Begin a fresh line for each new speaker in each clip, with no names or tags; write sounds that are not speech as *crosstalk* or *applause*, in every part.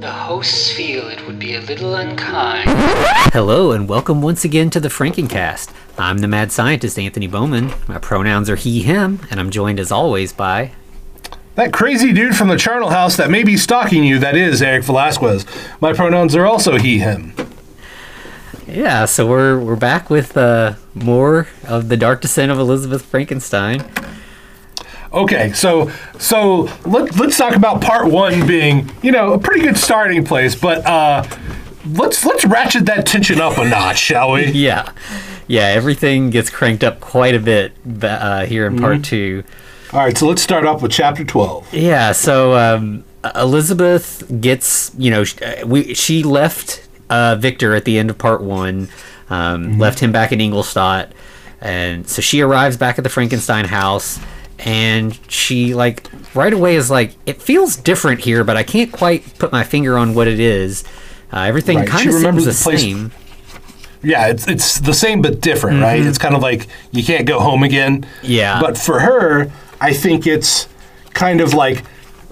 The hosts feel it would be a little unkind.
Hello, and welcome once again to the Frankencast. I'm the mad scientist, Anthony Bowman. My pronouns are he, him, and I'm joined as always by.
That crazy dude from the charnel house that may be stalking you, that is Eric Velasquez. My pronouns are also he, him.
Yeah, so we're we're back with uh, more of the Dark Descent of Elizabeth Frankenstein.
Okay, so so let, let's talk about part one being, you know, a pretty good starting place, but uh, let's let's ratchet that tension up a notch, shall we? *laughs*
Yeah, yeah, everything gets cranked up quite a bit uh, here in part two.
All right, so let's start off with chapter twelve.
Yeah, so um, Elizabeth gets, you know, uh, we she left uh, Victor at the end of part one, um, left him back in Ingolstadt, and so she arrives back at the Frankenstein house, and she like right away is like, it feels different here, but I can't quite put my finger on what it is. Uh, everything
Right,
kind of seems the same.
Yeah, it's it's the same but different, right? It's kind of like you can't go home again.
Yeah.
But for her, I think it's kind of like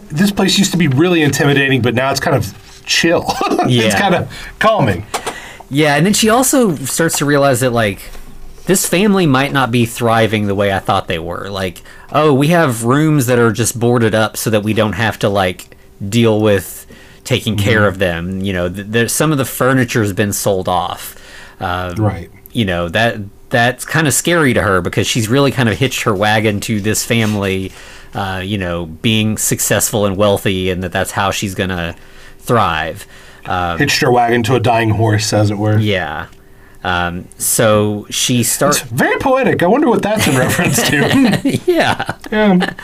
this place used to be really intimidating, but now it's kind of chill. *laughs*
yeah.
it's kind of calming.
Yeah, and then she also starts to realize that like this family might not be thriving the way I thought they were. Like, oh, we have rooms that are just boarded up so that we don't have to like deal with taking care of them. You know, there's some of the furniture has been sold off. Um,
Right.
You know that that's kind of scary to her because she's really kind of hitched her wagon to this family. Uh, you know, being successful and wealthy, and that that's how she's gonna thrive. Um,
Hitched her wagon to a dying horse, as it were.
yeah. Um, so she starts.
Very poetic. I wonder what that's in reference to. *laughs*
yeah.
yeah.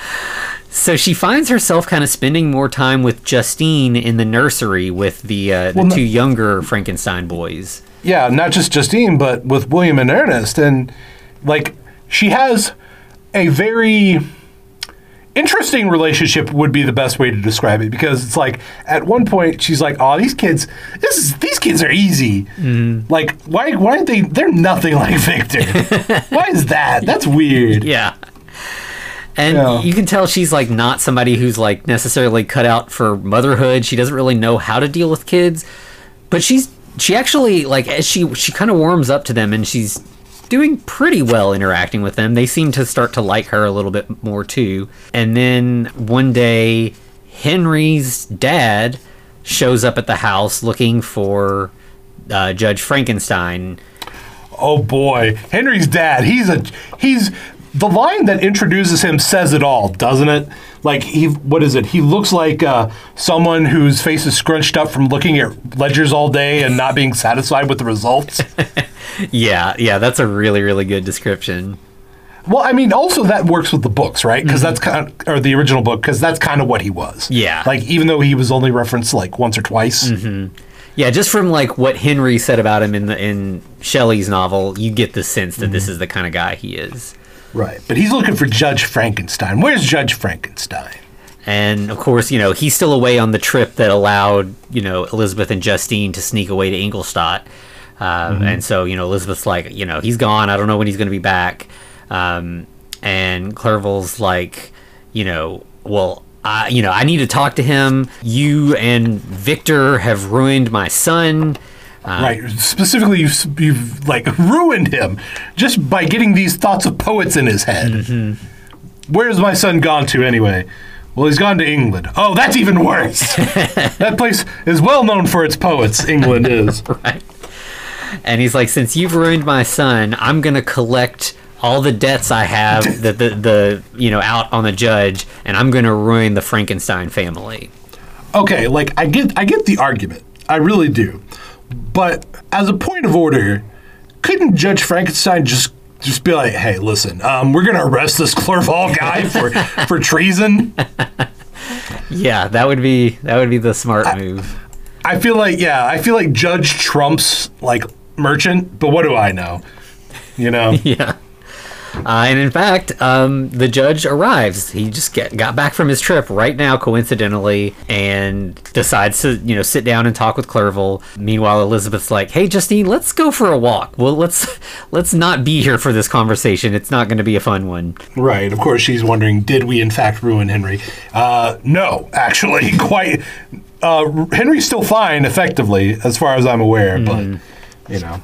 So she finds herself kind of spending more time with Justine in the nursery with the uh, the
Well, no-
two younger Frankenstein boys.
yeah, not just Justine, but with William and Ernest. And, like, she has a very interesting relationship would be the best way to describe it because it's like at one point she's like oh these kids this is these kids are easy mm-hmm. like why why aren't they they're nothing *laughs* like victor why is that that's weird
Yeah. And
Yeah.
you can tell she's like not somebody who's like necessarily cut out for motherhood. She doesn't really know how to deal with kids, but she's she actually like as she she kind of warms up to them and she's doing pretty well interacting with them. They seem to start to like her a little bit more too. And then one day Henry's dad shows up at the house looking for uh, Judge Frankenstein.
oh boy henry's dad he's a he's the line that introduces him says it all doesn't it like he what is it he looks like uh, someone whose face is scrunched up from looking at ledgers all day and not being satisfied with the results *laughs*
Yeah, yeah, that's a really really good description.
Well, I mean, also that works with the books, right? Because mm-hmm. that's kind of, or the original book, because that's kind of what he was.
Yeah.
Like, even though he was only referenced like once or twice. Mm-hmm.
Yeah, just from like what Henry said about him in the in Shelley's novel, you get the sense that this mm-hmm. is the kind of guy he is.
Right. But he's looking for Judge Frankenstein. Where's Judge Frankenstein?
And of course, you know, he's still away on the trip that allowed, you know, Elizabeth and Justine to sneak away to Ingolstadt. Um, And so, you know, Elizabeth's like, you know, he's gone. I don't know when he's going to be back. Um, and Clerval's like, you know, well, I, you know, I need to talk to him. You and Victor have ruined my son.
right. Specifically, you've, you've like ruined him just by getting these thoughts of poets in his head. Where's my son gone to anyway? Well, he's gone to England. Oh, that's even worse. *laughs* that place is well known for its poets. England is. *laughs*
And he's like, since you've ruined my son, I'm gonna collect all the debts I have, *laughs* the, the the you know out on the judge, and I'm gonna ruin the Frankenstein family.
okay, like I get I get the argument. I really do. But as a point of order, couldn't Judge Frankenstein just just be like, "Hey, listen, um, we're gonna arrest this Clerval guy *laughs* for for treason"?
Yeah, that would be that would be the smart move.
I feel like yeah, I feel like Judge Trump's like merchant, but what do I know? You know? *laughs*
Yeah. Uh, and in fact, um, the judge arrives. He just get, got back from his trip right now, coincidentally, and decides to, you know, sit down and talk with Clerval. Meanwhile, Elizabeth's like, "Hey, Justine, let's go for a walk. Well, let's let's not be here for this conversation. It's not going to be a fun one."
Right. Of course, she's wondering, did we in fact ruin Henry? Uh, no, actually, *laughs* quite. Uh, Henry's still fine, effectively, as far as I'm aware. But you know,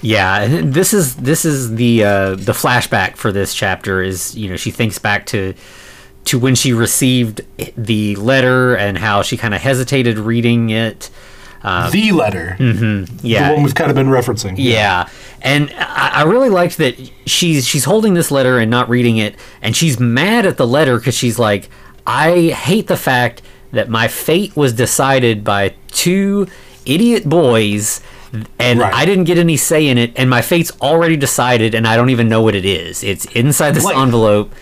Yeah, this is this is the uh, the flashback for this chapter. Is you know she thinks back to to when she received the letter and how she kind of hesitated reading it.
the letter,
Uh, Yeah,
the one we've kind of been referencing.
Yeah, and I, I really liked that she's she's holding this letter and not reading it, and she's mad at the letter because she's like, I hate the fact that my fate was decided by two idiot boys. And
Right.
I didn't get any say in it, and my fate's already decided, and I don't even know what it is. It's inside this
Like-
envelope.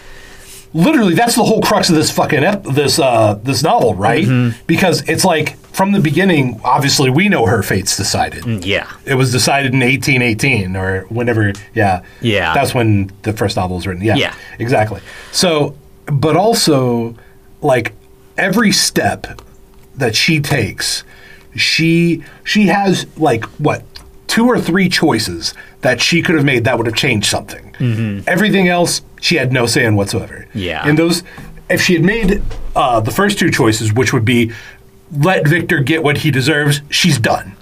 literally that's the whole crux of this fucking ep- this uh this novel right
Mm-hmm.
because it's like from the beginning obviously we know her fate's decided
Yeah,
it was decided in 1818 or whenever yeah
Yeah.
that's when the first novel was written yeah
Yeah.
exactly so but also like every step that she takes she she has like what two or three choices that she could have made that would have changed something. Everything else she had no say in whatsoever.
Yeah.
and those if she had made uh, the first two choices which would be let victor get what he deserves she's done